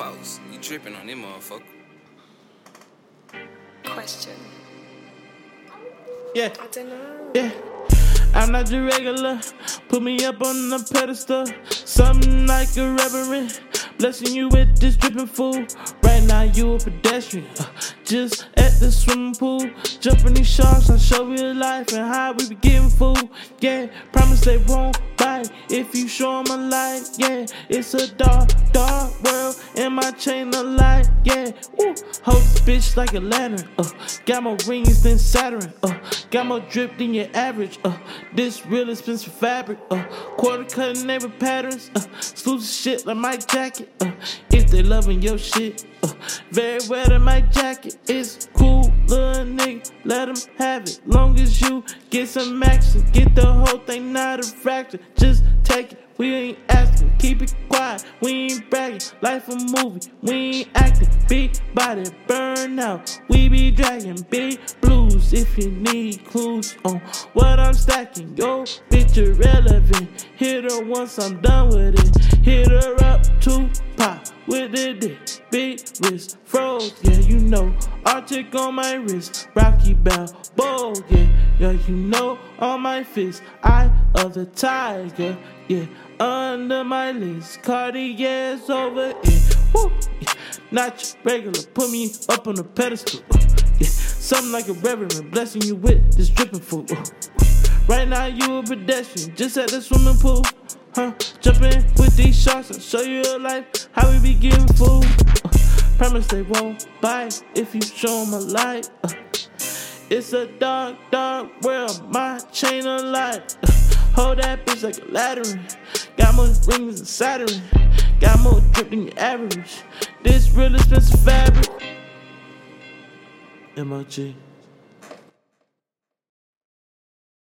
false. You tripping on them motherfucker. Question. Yeah, I don't know. yeah. I'm not your regular. Put me up on the pedestal. Something like a reverend. Blessing you with this dripping food. Now you a pedestrian. uh, just at the swimming pool. Jumping these sharks, I'll show you life and how we be getting food. Yeah, promise they won't bite if you show them a light. Yeah, it's a dark, dark world in my chain of light. Yeah, woo. Hold this bitch like a lantern. Uh, got more rings than Saturn. Uh, got more drip than your average. Uh, this real expensive fabric. Uh, quarter cutting neighbor patterns. Uh, exclusive shit like my jacket. Uh, they loving your shit. Uh, very well in my jacket. It's cool, little nigga. Let 'em have it. Long as you get some action. Get the whole thing not a fraction. Just take it. We ain't asking. Keep it quiet. We ain't bragging. Life a movie. We ain't acting. Big body burn out. We be dragging big blues. If you need clues on what I'm stacking, yo, bitch irrelevant. Hit her once I'm done with it. Hit her up to pop with the dick. Big wrist froze, yeah, you know. Arctic on my wrist, Rocky Balboa, yeah, yeah, you know. On my fist, eye of the tiger, yeah. Under my list, Cartier's over it. Woo, yeah. Not your regular, put me up on a pedestal. uh, yeah, something like a reverend, blessing you with this dripping food. uh, Right now you a pedestrian, just at the swimming pool. Huh? Jumping with these sharks, I'll show you a life, how we be getting food. Uh, promise they won't bite if you show 'em a light. Uh, it's a dark, dark world, my chain of light. Uh, hold that bitch like a ladder. Got more rings than Saturn. Got more drip than average. This real expensive fabric. MOG.